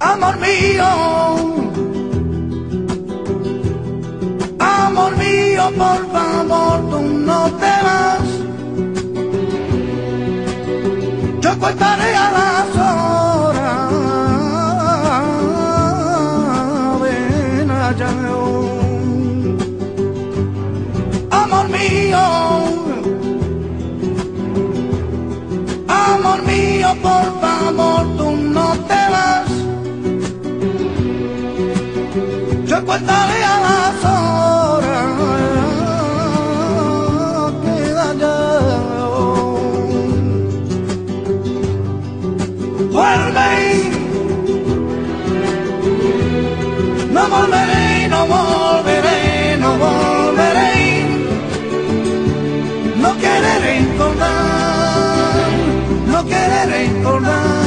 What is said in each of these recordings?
mío, amor mío, por favor, tú no te vas. Yo contaré a las horas, ven allá. Amor mío, amor mío, por favor, Contaré a las horas, ya. Vuelve, no volveré, no volveré, no volveré. No querer recordar, no querer recordar.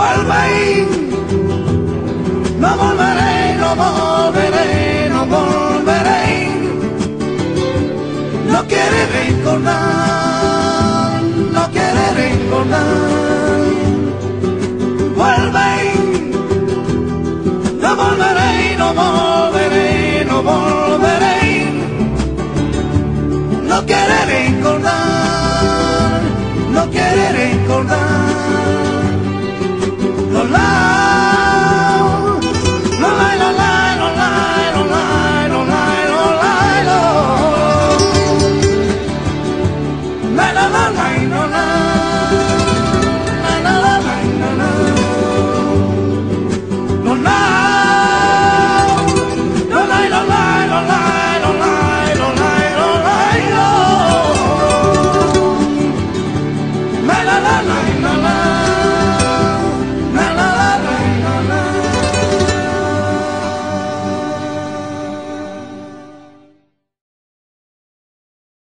Vuelve, no volveré, no volveré, no volveré. No quiere recordar, no quiere recordar. Vuelve, no volveré, no volveré. la la la la.